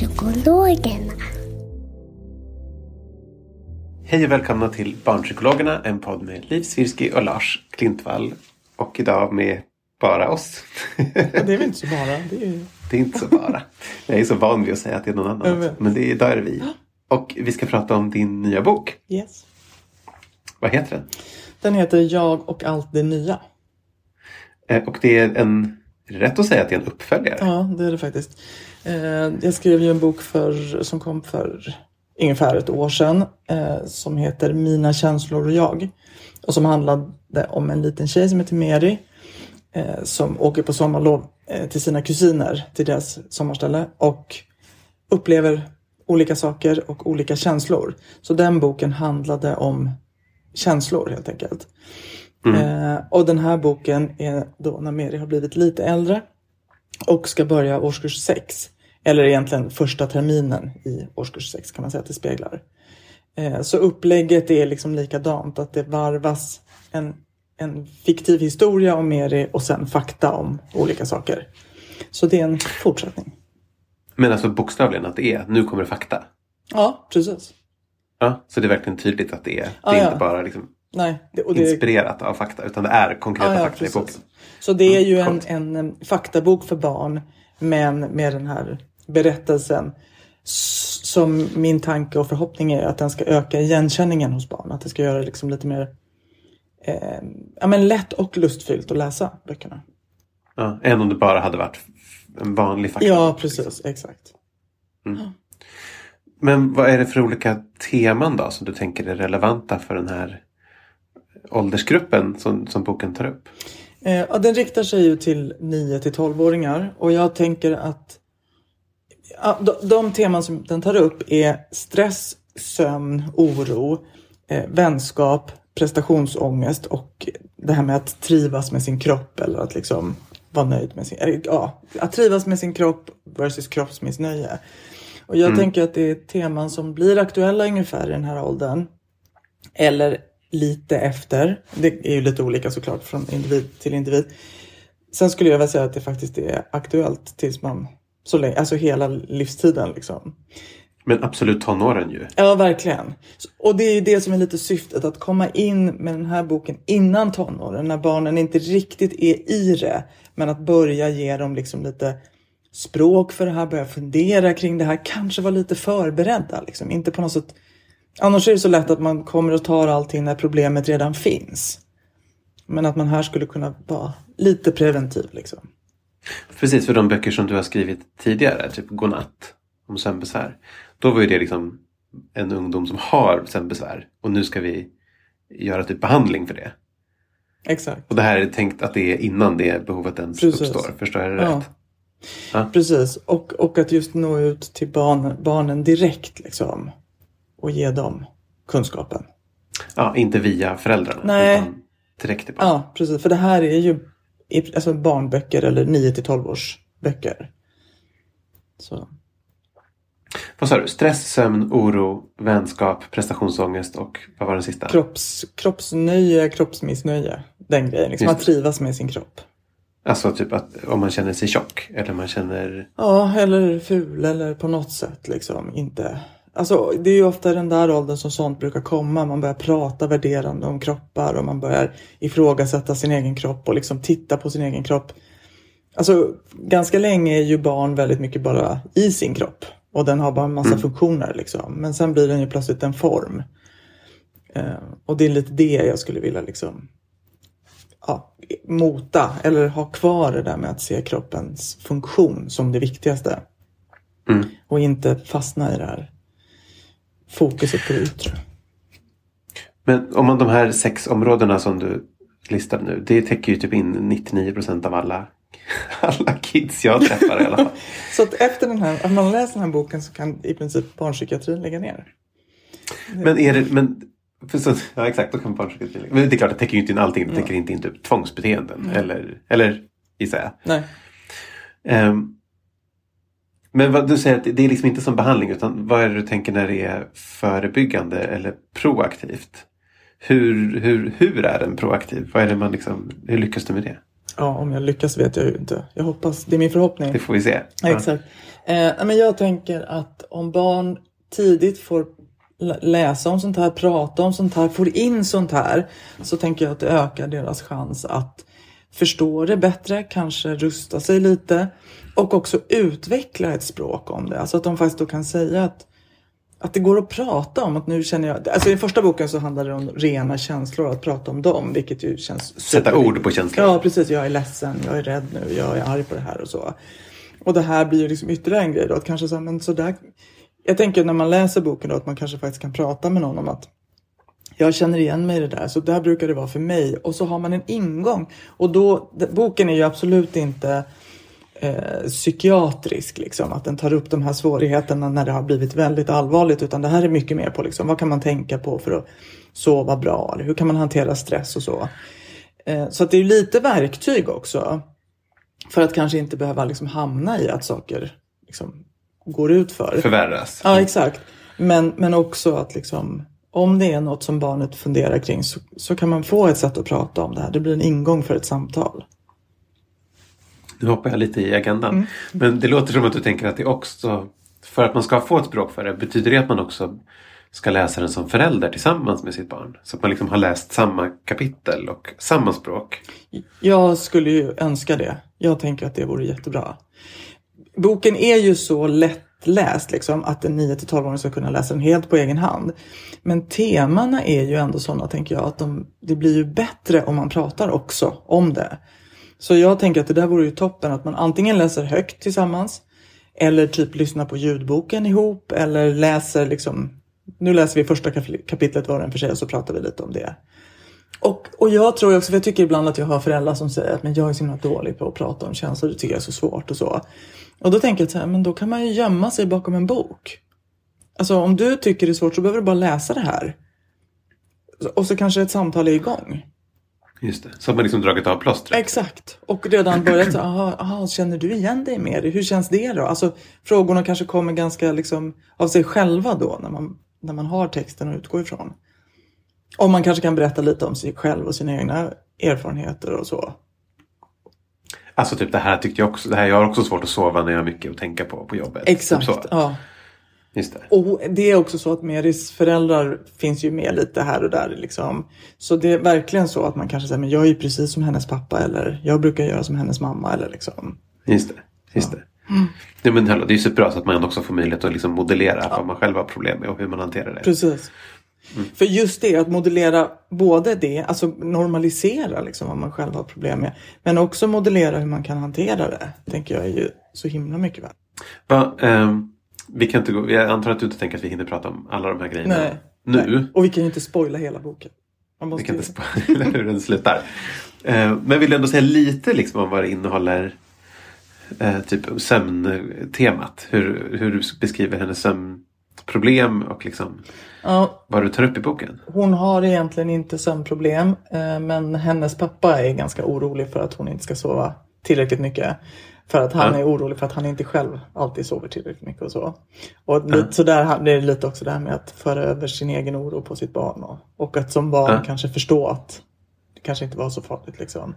Barnpsykologerna. Hej och välkomna till Barnpsykologerna, en podd med Liv Svirsky och Lars Klintvall. Och idag med bara oss. Det är väl inte så bara. Det är... Det är inte så bara. Jag är så van vid att säga att det är någon annan. Men det är, idag är det vi. Och vi ska prata om din nya bok. Yes. Vad heter den? Den heter Jag och allt det nya. Eh, Och det är en... Är det rätt att säga att det är en uppföljare? Ja, det är det faktiskt. Eh, jag skrev ju en bok för, som kom för ungefär ett år sedan eh, som heter Mina känslor och jag. Och som handlade om en liten tjej som heter Mary eh, som åker på sommarlov till sina kusiner till deras sommarställe och upplever olika saker och olika känslor. Så den boken handlade om känslor helt enkelt. Eh, och den här boken är då när Mary har blivit lite äldre och ska börja årskurs 6. Eller egentligen första terminen i årskurs 6 kan man säga att det speglar. Eh, så upplägget är liksom likadant, att det varvas en, en fiktiv historia om Mary och sen fakta om olika saker. Så det är en fortsättning. Men alltså bokstavligen att det är, nu kommer det fakta. Ja, precis. Ja, så det är verkligen tydligt att det är, det är ja. inte bara liksom Nej, det, det, inspirerat av fakta utan det är konkreta Ja, ja, fakta i precis. boken. Så det är ju en, en faktabok för barn men med den här berättelsen som min tanke och förhoppning är att den ska öka igenkänningen hos barn. Att det ska göra det liksom lite mer eh, ja, men lätt och lustfyllt att läsa böckerna. Ja, än om det bara hade varit en vanlig fakta. Ja, precis. Exakt. Men vad är det för olika teman då som du tänker är relevanta för den här åldersgruppen som, som boken tar upp? Eh, ja, den riktar sig ju till 9 till 12-åringar och jag tänker att ja, de, de teman som den tar upp är stress, sömn, oro, eh, vänskap, prestationsångest och det här med att trivas med sin kropp eller att liksom vara nöjd med sin, eller, ja, att trivas med sin kropp versus kroppsmissnöje. Och jag tänker att det är teman som blir aktuella ungefär i den här åldern. Eller lite efter. Det är ju lite olika såklart från individ till individ. Sen skulle jag vilja säga att det faktiskt är aktuellt tills man, så länge, alltså hela livstiden liksom. Men absolut tonåren ju. Ja, verkligen. Och det är ju det som är lite syftet, att komma in med den här boken innan tonåren, när barnen inte riktigt är i det. Men att börja ge dem liksom lite språk för det här, börja fundera kring det här, kanske vara lite förberedda. Liksom. Inte på något sätt... Annars är det så lätt att man kommer och tar allting när problemet redan finns. Men att man här skulle kunna vara lite preventiv. Liksom. Precis, för de böcker som du har skrivit tidigare, typ Godnatt om sömnbesvär. Då var ju det liksom en ungdom som har sömnbesvär och nu ska vi göra typ behandling för det. Exakt. Och det här är tänkt att det är innan det behovet ens Precis. uppstår. Förstår jag det Ja. rätt? Ja. Precis, och, och att just nå ut till barn, barnen direkt liksom. Och ge dem kunskapen. Ja, inte via föräldrarna. Nej. Utan direkt till barn. Ja, precis. För det här är ju alltså barnböcker eller 9 till 12 års böcker. Så. Vad sa du? Stress, sömn, oro, vänskap, prestationsångest och vad var den sista? Kropps, kroppsnöje, kroppsmissnöje. Den grejen, liksom Just att trivas med sin kropp. Alltså typ att om man känner sig tjock eller man känner... Ja, eller ful eller på något sätt liksom inte. Alltså det är ju ofta den där åldern som sånt brukar komma. Man börjar prata värderande om kroppar och man börjar ifrågasätta sin egen kropp och liksom titta på sin egen kropp. Alltså ganska länge är ju barn väldigt mycket bara i sin kropp och den har bara en massa funktioner liksom. Men sen blir den ju plötsligt en form. Eh, och det är lite det jag skulle vilja liksom ja, mota eller ha kvar det där med att se kroppens funktion som det viktigaste. Mm. Och inte fastna i det här fokuset på det yttre. Men om man de här sex områdena som du listar nu. Det täcker ju typ in 99 procent av alla, alla kids jag träffar i alla fall. Så att efter den här, om man läser den här boken så kan i princip barnpsykiatrin lägga ner. Men är det... Men, så, ja exakt, då kan barnpsykiatrin lägga- Men det är klart, det täcker ju inte in allting. Det täcker inte in typ tvångsbeteenden. Eller, eller gissar jag. Nej. Ehm, men vad du säger att det är liksom inte som behandling utan vad är det du tänker när det är förebyggande eller proaktivt? Hur, hur, hur är den proaktiv? Vad är det man liksom, hur lyckas du med det? Ja, om jag lyckas vet jag ju inte. Jag hoppas, det är min förhoppning. Det får vi se. Ja, Exakt. Eh, men jag tänker att om barn tidigt får lä- läsa om sånt här, prata om sånt här, får in sånt här, så tänker jag att det ökar deras chans att förstå det bättre, kanske rusta sig lite och också utveckla ett språk om det. Alltså att de faktiskt då kan säga att att det går att prata om att nu känner jag, alltså i första boken så handlar det om rena känslor, att prata om dem, vilket ju känns Sätta ord på känslor. Ja, precis. Jag är ledsen, jag är rädd nu, jag är arg på det här och så. Och det här blir ju liksom ytterligare en grej då, att kanske så här, men sådär. Jag tänker när man läser boken då att man kanske faktiskt kan prata med någon om att jag känner igen mig i det där, så där brukar det vara för mig. Och så har man en ingång. Och då, boken är ju absolut inte eh, psykiatrisk, liksom, att den tar upp de här svårigheterna när det har blivit väldigt allvarligt, utan det här är mycket mer på liksom, vad kan man tänka på för att sova bra, eller hur kan man hantera stress och så. Eh, så att det är lite verktyg också för att kanske inte behöva liksom hamna i att saker liksom går ut för. Förvärras. Ja, exakt. Men, men också att liksom, om det är något som barnet funderar kring så, så kan man få ett sätt att prata om det här. Det blir en ingång för ett samtal. Nu hoppar jag lite i agendan. Mm. Men det låter som att du tänker att det också, för att man ska få ett språk för det, betyder det att man också ska läsa den som förälder tillsammans med sitt barn? Så att man liksom har läst samma kapitel och samma språk. Jag skulle ju önska det. Jag tänker att det vore jättebra. Boken är ju så lättläst liksom, att en 9-12-åring ska kunna läsa den helt på egen hand. Men temana är ju ändå sådana, tänker jag, att de, det blir ju bättre om man pratar också om det. Så jag tänker att det där vore ju toppen, att man antingen läser högt tillsammans eller typ lyssnar på ljudboken ihop eller läser liksom, nu läser vi första kapitlet var och en för sig och så pratar vi lite om det. Och, och jag tror också, för jag tycker ibland att jag har föräldrar som säger att men jag är så himla dålig på att prata om känslor, det tycker jag är så svårt och så. Och då tänker jag så här, men då kan man ju gömma sig bakom en bok. Alltså om du tycker det är svårt så behöver du bara läsa det här. Och så kanske ett samtal är igång. Just det. Så att man liksom dragit av plåstret. Exakt. Och redan börjat aha, aha, känner du igen dig mer? Hur känns det då? Alltså frågorna kanske kommer ganska liksom av sig själva då när man, när man har texten att utgå ifrån. Och man kanske kan berätta lite om sig själv och sina egna erfarenheter och så. Alltså typ det här tyckte jag också. Det här, jag har också svårt att sova när jag har mycket att tänka på på jobbet. Exakt. Typ så. Ja. Just det. Och det är också så att Meris föräldrar finns ju med lite här och där. Liksom. Så det är verkligen så att man kanske säger, men jag är precis som hennes pappa eller jag brukar göra som hennes mamma eller liksom. Just det. Just det. Ja, men det är ju superbra så att man också får möjlighet att liksom modellera vad man själv har problem med och hur man hanterar det. Precis. För just det, att modellera både det, alltså normalisera liksom vad man själv har problem med. Men också modellera hur man kan hantera det. Tänker jag är ju så himla mycket värt. Va, ehm, vi kan inte gå, jag antar att du inte tänker att vi hinner prata om alla de här grejerna Nej. nu. Nej. Och vi kan ju inte spoila hela boken. Man Vi kan inte spoila hur den slutar. Eh, men vill du ändå säga lite liksom om vad det innehåller? Eh, typ sömntemat. Hur, hur du beskriver hennes sömnproblem och liksom ja, vad du tar upp i boken. hon har egentligen inte sömnproblem. eh, Men hennes pappa är ganska orolig för att hon inte ska sova tillräckligt mycket. För att han Ja. är orolig för att han inte själv alltid sover tillräckligt mycket och så. Och lite, så där det är lite också det här med att föra över sin egen oro på sitt barn. Och, och att som barn Ja. kanske förstå att det kanske inte var så farligt liksom.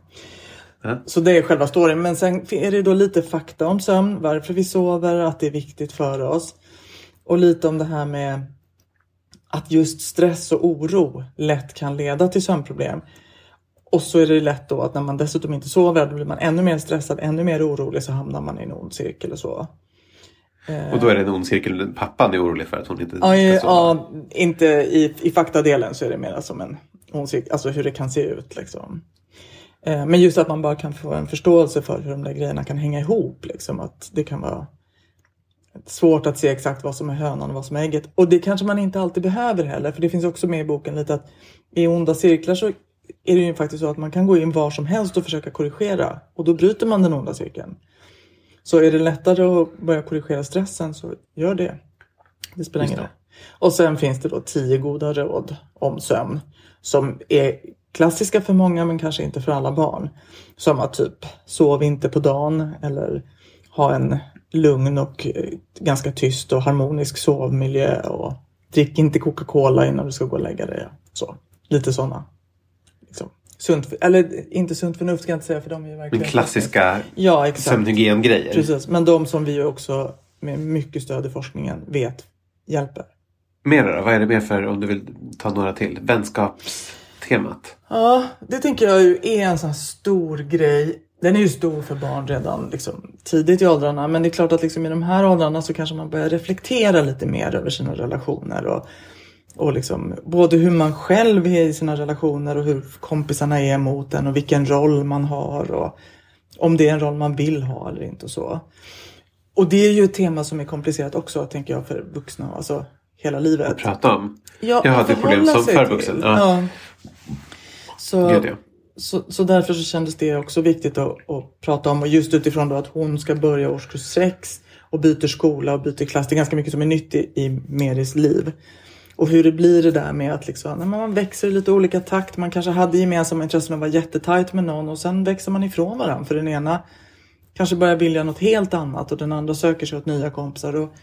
Ja. Så det är själva storyn. Men sen är det då lite fakta om sömn, varför vi sover, att det är viktigt för oss. Och lite om det här med att just stress och oro lätt kan leda till sömnproblem. Och så är det lätt då att när man dessutom inte sover, då blir man ännu mer stressad, ännu mer orolig, så hamnar man i en ond cirkel och så. Och då är det en ond cirkel. Pappan är orolig för att hon inte Ja, ska sova. ja inte i, i faktadelen så är det mer som en ond cirkel, alltså hur det kan se ut liksom. Eh, Men just att man bara kan få en förståelse för hur de där grejerna kan hänga ihop. Liksom, att det kan vara svårt att se exakt vad som är hönan och vad som är ägget. Och det kanske man inte alltid behöver heller. För det finns också med i boken lite att i onda cirklar så är det ju faktiskt så att man kan gå in var som helst och försöka korrigera. Och då bryter man den onda cirkeln. Så är det lättare att börja korrigera stressen så gör det. Det spelar ingen roll. Och sen finns det då tio goda råd om sömn. Som är klassiska för många men kanske inte för alla barn. Som att typ sov inte på dagen eller ha en lugn och eh, ganska tyst och harmonisk sovmiljö och drick inte Coca-Cola innan du ska gå och lägga dig. Så, lite sådana. Liksom. Sunt, eller inte sunt förnuft ska jag inte säga för de är ju verkligen Men klassiska Ja, sömnhygiengrejer. Precis, men de som vi också med mycket stöd i forskningen vet hjälper. Mer då? Vad är det mer för, om du vill ta några till? Vänskapstemat. Ja, det tänker jag ju är en sån här stor grej. Den är ju stor för barn redan liksom, tidigt i åldrarna. Men det är klart att liksom, i de här åldrarna så kanske man börjar reflektera lite mer över sina relationer. Och, och liksom, både hur man själv är i sina relationer och hur kompisarna är mot en och vilken roll man har. Och om det är en roll man vill ha eller inte och så. Och det är ju ett tema som är komplicerat också, tänker jag, för vuxna. Alltså hela livet. Prata om. Ja, Jag hade problem som sig för till. vuxen. Ja. Ja. Så, Gud, ja. så, så därför så kändes det också viktigt att, att prata om och just utifrån då att hon ska börja årskurs 6 och byter skola och byter klass. Det är ganska mycket som är nytt i, i Meris liv. Och hur det blir det där med att liksom, man växer i lite olika takt. Man kanske hade gemensamma intressen och var jättetajt med någon och sen växer man ifrån varandra. För den ena kanske börjar vilja något helt annat och den andra söker sig åt nya kompisar. Och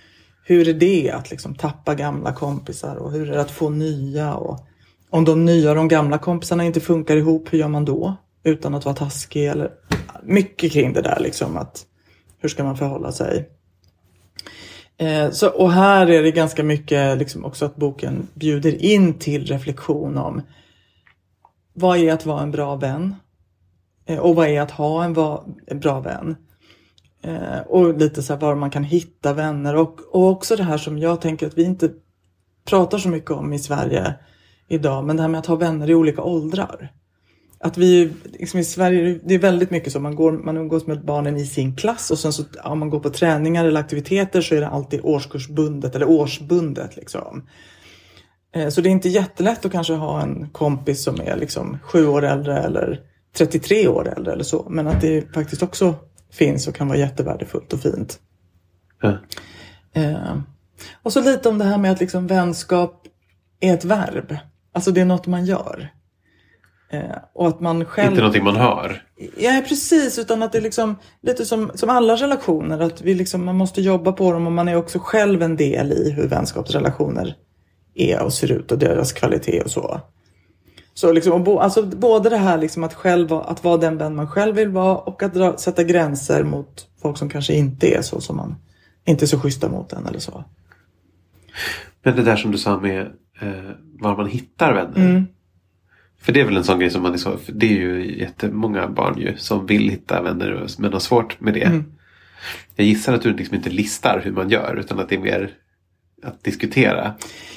hur är det att liksom tappa gamla kompisar och hur är det att få nya? Och om de nya och de gamla kompisarna inte funkar ihop, hur gör man då? Utan att vara taskig eller mycket kring det där liksom att hur ska man förhålla sig? Eh, så, och här är det ganska mycket liksom också att boken bjuder in till reflektion om vad är att vara en bra vän? Eh, och vad är att ha en, va- en bra vän? Eh, och lite så här var man kan hitta vänner och, och också det här som jag tänker att vi inte pratar så mycket om i Sverige idag, men det här med att ha vänner i olika åldrar. Att vi liksom i Sverige, det är väldigt mycket så, man, går, man umgås med barnen i sin klass och sen så om man går på träningar eller aktiviteter så är det alltid årskursbundet eller årsbundet. Liksom. Eh, Så det är inte jättelätt att kanske ha en kompis som är liksom sju år äldre eller 33 år äldre eller så. Men att det faktiskt också finns och kan vara jättevärdefullt och fint. Ja. Eh, och så lite om det här med att liksom vänskap är ett verb. Alltså det är något man gör. Eh, och att man själv... Inte någonting man har. Ja, precis. Utan att det är liksom lite som, som alla relationer. Att vi liksom, man måste jobba på dem och man är också själv en del i hur vänskapsrelationer är och ser ut och deras kvalitet och så. Så liksom, och bo, alltså både det här liksom att, själv, att vara den vän man själv vill vara och att dra, sätta gränser mot folk som kanske inte är så som man inte är så schyssta mot en eller så. Men det där som du sa med eh, var man hittar vänner. Mm. För det är väl en sån grej som man är så, för det är ju jättemånga barn ju som vill hitta vänner men har svårt med det. Mm. Jag gissar att du liksom inte listar hur man gör utan att det är mer att diskutera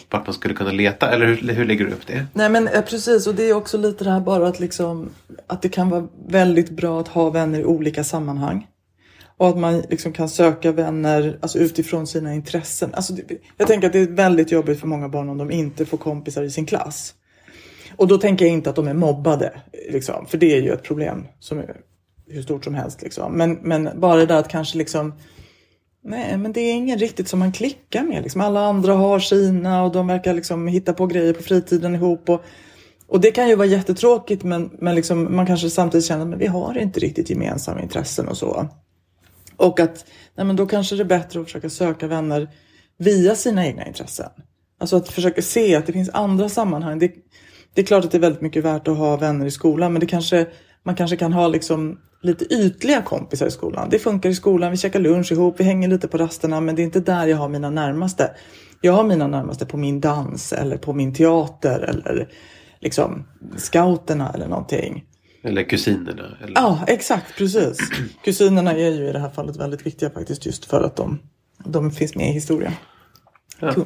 vart man skulle kunna leta. Eller hur, hur lägger du upp det? Nej men eh, precis och det är också lite det här bara att liksom att det kan vara väldigt bra att ha vänner i olika sammanhang. Och att man liksom kan söka vänner alltså utifrån sina intressen. Alltså, jag tänker att det är väldigt jobbigt för många barn om de inte får kompisar i sin klass. Och då tänker jag inte att de är mobbade. Liksom, för det är ju ett problem som är hur stort som helst. Liksom. Men, men bara det där att kanske liksom Nej, men det är ingen riktigt som man klickar med. Liksom. Alla andra har sina och de verkar liksom hitta på grejer på fritiden ihop. Och, och det kan ju vara jättetråkigt men, men liksom, man kanske samtidigt känner att vi har inte riktigt gemensamma intressen och så. Och att nej men då kanske det är bättre att försöka söka vänner via sina egna intressen. Alltså att försöka se att det finns andra sammanhang. Det, det är klart att det är väldigt mycket värt att ha vänner i skolan men det kanske, man kanske kan ha liksom lite ytliga kompisar i skolan. Det funkar i skolan, vi käkar lunch ihop, vi hänger lite på rasterna men det är inte där jag har mina närmaste. Jag har mina närmaste på min dans eller på min teater eller liksom scouterna eller någonting. Eller kusinerna. Eller... Ja, exakt, precis. Kusinerna är ju i det här fallet väldigt viktiga faktiskt just för att de, de finns med i historien.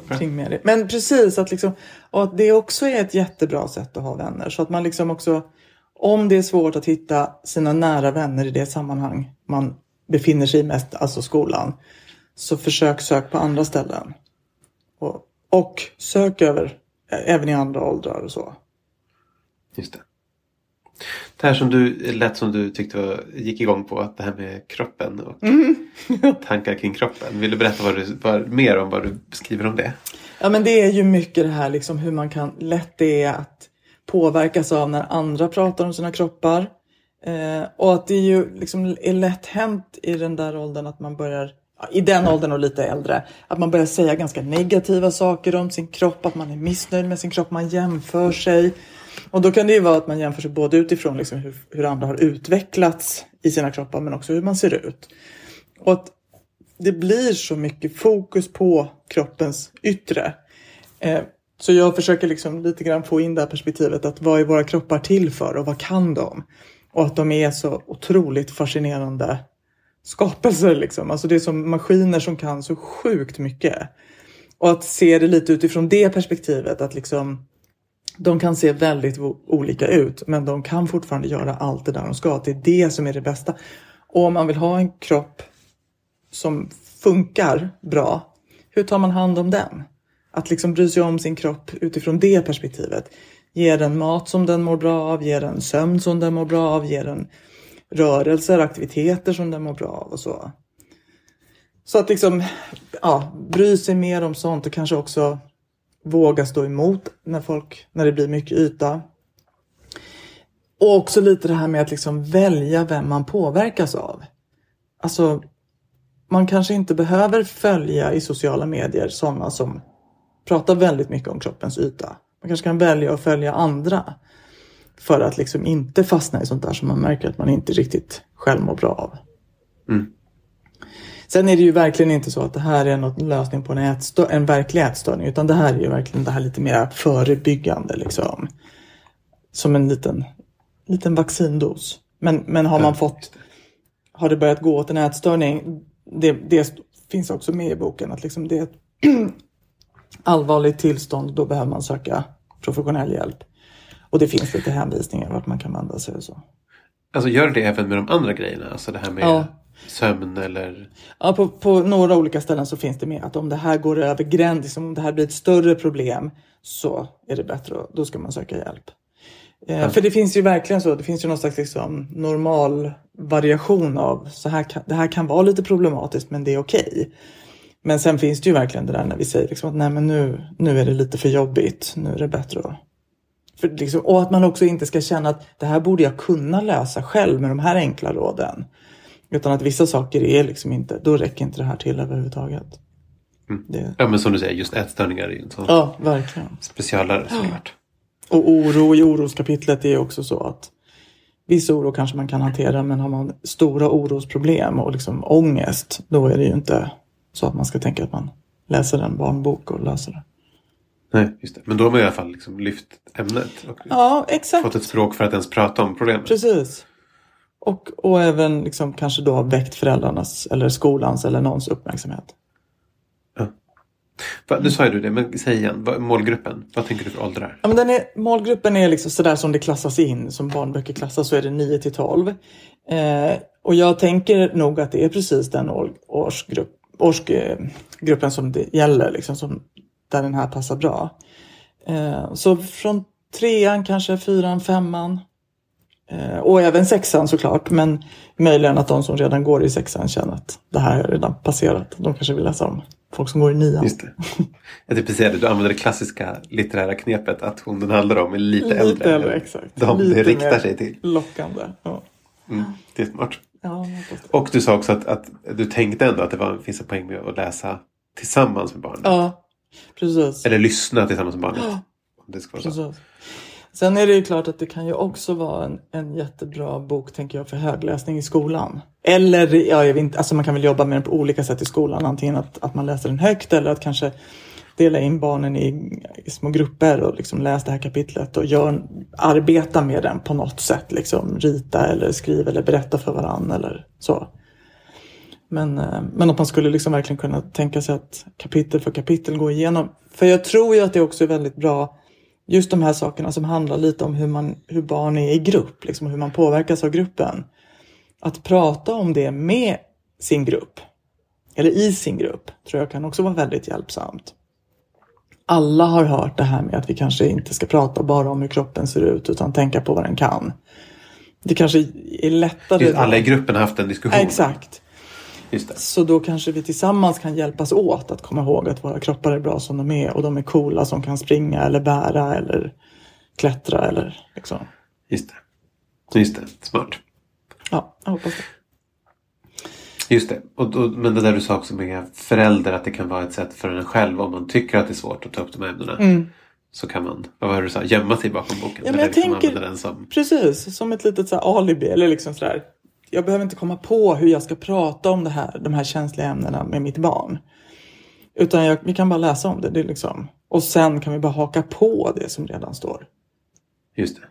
Kring med det. Men precis, att, liksom, och att det också är ett jättebra sätt att ha vänner. Så att man liksom också, om det är svårt att hitta sina nära vänner i det sammanhang man befinner sig i mest, alltså skolan, så försök sök på andra ställen. Och, och sök över, även i andra åldrar och så. Just det. Det här som du lät som du tyckte var, gick igång på, att det här med kroppen och tankar kring kroppen. Vill du berätta vad du, vad, mer om vad du skriver om det? Ja men det är ju mycket det här liksom hur man kan lätt det är att påverkas av när andra pratar om sina kroppar. Eh, och att det är ju liksom är lätt hänt i den där åldern att man börjar, ja, i den åldern och lite äldre, att man börjar säga ganska negativa saker om sin kropp, att man är missnöjd med sin kropp, man jämför sig. Och då kan det ju vara att man jämför sig både utifrån liksom hur, hur andra har utvecklats i sina kroppar men också hur man ser ut. Och att det blir så mycket fokus på kroppens yttre. Eh, så jag försöker liksom lite grann få in det här perspektivet att vad är våra kroppar till för och vad kan de? Och att de är så otroligt fascinerande skapelser liksom. Alltså det är som maskiner som kan så sjukt mycket. Och att se det lite utifrån det perspektivet att liksom de kan se väldigt olika ut men de kan fortfarande göra allt det där de ska. Det är det som är det bästa. Och om man vill ha en kropp som funkar bra, hur tar man hand om den? Att liksom bry sig om sin kropp utifrån det perspektivet. Ge den mat som den mår bra av, ge den sömn som den mår bra av, ge den rörelser, aktiviteter som den mår bra av och så. Så att liksom, ja, bry sig mer om sånt och kanske också våga stå emot när folk, när det blir mycket yta. Och också lite det här med att liksom välja vem man påverkas av. Alltså, man kanske inte behöver följa i sociala medier sådana som pratar väldigt mycket om kroppens yta. Man kanske kan välja att följa andra för att liksom inte fastna i sånt där som man märker att man inte riktigt själv mår bra av. Mm. Sen är det ju verkligen inte så att det här är någon lösning på en, ätstö- en verklig ätstörning utan det här är ju verkligen det här lite mer förebyggande liksom. Som en liten, liten vaccindos. Men, men har man fått, har det börjat gå åt en ätstörning, det, det finns också med i boken att liksom det är ett allvarligt tillstånd, då behöver man söka professionell hjälp. Och det finns lite hänvisningar vart man kan vända sig och så. Alltså gör det även med de andra grejerna? Alltså det här med Ja. Sömn eller... Ja, på, på några olika ställen så finns det med att om det här går över gräns, liksom, om det här blir ett större problem så är det bättre, då ska man söka hjälp. Eh, För det finns ju verkligen så, det finns ju någon slags liksom, normal variation av så här kan, det här kan vara lite problematiskt men det är okej. Men sen finns det ju verkligen det där när vi säger liksom att nej men nu, nu är det lite för jobbigt, nu är det bättre att för liksom, och att man också inte ska känna att det här borde jag kunna lösa själv med de här enkla råden. Utan att vissa saker är liksom inte, då räcker inte det här till överhuvudtaget. Det, Ja men som du säger, just ätstörningar är ju en sån ja, verkligen. specialare såklart. Och oro i oroskapitlet är också så att viss oro kanske man kan hantera men har man stora orosproblem och liksom ångest då är det ju inte så att man ska tänka att man läser en barnbok och löser det. Nej, just det. Men då har man i alla fall liksom lyft ämnet och Ja, fått ett språk för att ens prata om problemet. Precis. Och, och även liksom kanske då väckt föräldrarnas eller skolans eller någons uppmärksamhet. Va, Du sa ju det, men säg igen. Va- Målgruppen, vad tänker du för åldrar? Ja, men den är, målgruppen är liksom sådär som det klassas in, som barnböcker klassas så är det 9 till 12. Eh, och jag tänker nog att det är precis den år, årsgrupp, årsgruppen som det gäller, liksom, som, där den här passar bra. Eh, så från trean, kanske fyran, femman. Eh, och även sexan såklart, men möjligen att de som redan går i sexan känner att det här är redan passerat. De kanske vill läsa om folk som går i nian. Just det. Jag tänkte precis det, du använder det klassiska litterära knepet att hon den handlar om är lite, Lite äldre. äldre, exakt. De Lite det riktar sig till. Lockande. Ja. Mm, det är smart. Ja. Och du sa också att, att du tänkte ändå att det var, finns en poäng med att läsa tillsammans med barnet. Ja, precis. Eller lyssna tillsammans med barnet. Ja. Det ska vara så. Sen är det ju klart att det kan ju också vara en, en jättebra bok, tänker jag, för högläsning i skolan. Eller, ja, jag vet inte, alltså man kan väl jobba med den på olika sätt i skolan. Antingen att, att man läser den högt eller att kanske dela in barnen i, i små grupper och liksom läsa det här kapitlet och gör, arbeta med den på något sätt. Liksom rita eller skriva eller berätta för varandra eller så. Men, eh, men att man skulle liksom verkligen kunna tänka sig att kapitel för kapitel gå igenom. För jag tror ju att det också är väldigt bra just de här sakerna som handlar lite om hur, man, hur barn är i grupp, liksom, hur man påverkas av gruppen. Att prata om det med sin grupp, eller i sin grupp, tror jag kan också vara väldigt hjälpsamt. Alla har hört det här med att vi kanske inte ska prata bara om hur kroppen ser ut utan tänka på vad den kan. Det kanske är lättare. Alla i gruppen har haft en diskussion. Exakt. Så då kanske vi tillsammans kan hjälpas åt att komma ihåg att våra kroppar är bra som de är och de är coola som kan springa eller bära eller klättra eller liksom. Just det. Just det. Smart. Ja, jag hoppas det. Just det. Och, och, men det där du sa också med föräldrar att det kan vara ett sätt för en själv om man tycker att det är svårt att ta upp de här ämnena. Så kan man, vad var det du sa, gömma sig bakom boken. Mm. Ja, men jag liksom tänker- som... Precis, som ett litet så alibi eller liksom sådär. Jag behöver inte komma på hur jag ska prata om det här, de här känsliga ämnena med mitt barn. Utan jag, vi kan bara läsa om det. det liksom, och sen kan vi bara haka på det som redan står. Just det.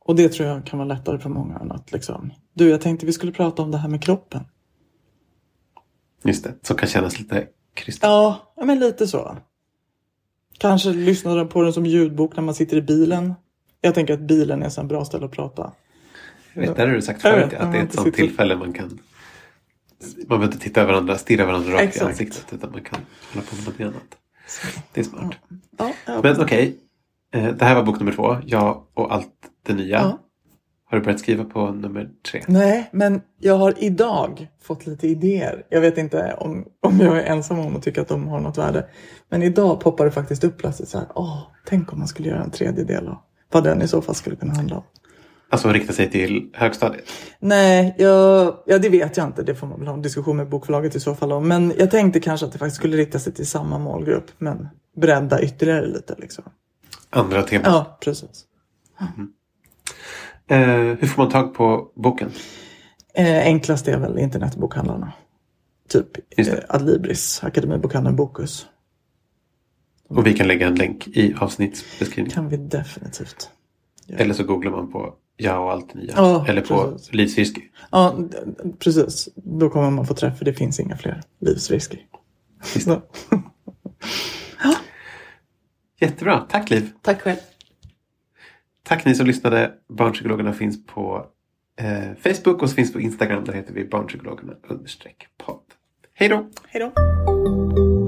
Och det tror jag kan vara lättare för många än att liksom, du jag tänkte vi skulle prata om det här med kroppen. Just det. Som kan kännas lite krystat. Ja, men lite så. Kanske lyssna på den som ljudbok när man sitter i bilen. Jag tänker att bilen är så en bra ställe att prata. Jag vet, där har du sagt förut vet, att det är ett sånt tillfälle man kan... Man behöver inte titta varandra, stirra varandra rakt i Exakt. ansiktet utan man kan hålla på med något annat. Det är smart. Ja, ja. Men okej. Eh, Det här var bok nummer två. Jag och allt det nya. Ja. Har du börjat skriva på nummer tre? Nej, men jag har idag fått lite idéer. Jag vet inte om, om jag är ensam om att tycka att de har något värde. Men idag poppar det faktiskt upp plötsligt så här. Åh, tänk om man skulle göra en tredje del och vad den i så fall skulle kunna handla om. Alltså rikta sig till högstadiet? Nej, jag, ja, det vet jag inte. Det får man väl ha en diskussion med bokförlaget i så fall om. Men jag tänkte kanske att det faktiskt skulle rikta sig till samma målgrupp. Men bredda ytterligare lite liksom. Andra teman? Ja, precis. Eh, hur får man tag på boken? Eh, enklast är väl internetbokhandlarna. Typ eh. Adlibris, Akademibokhandeln Bokus. Och vi kan lägga en länk i avsnittsbeskrivningen. kan vi definitivt. Eller så googlar man på Jag och allt nya. Ja, Eller på precis. Livsrisky. Ja, precis. Då kommer man få träff för det finns inga fler livsrisker. Så. Jättebra. Tack Liv. Tack själv. Tack ni som lyssnade. Barnpsykologerna finns på eh, Facebook och så finns på Instagram. Där heter vi Barnpsykologerna understreck podd. Hej då! Hej då.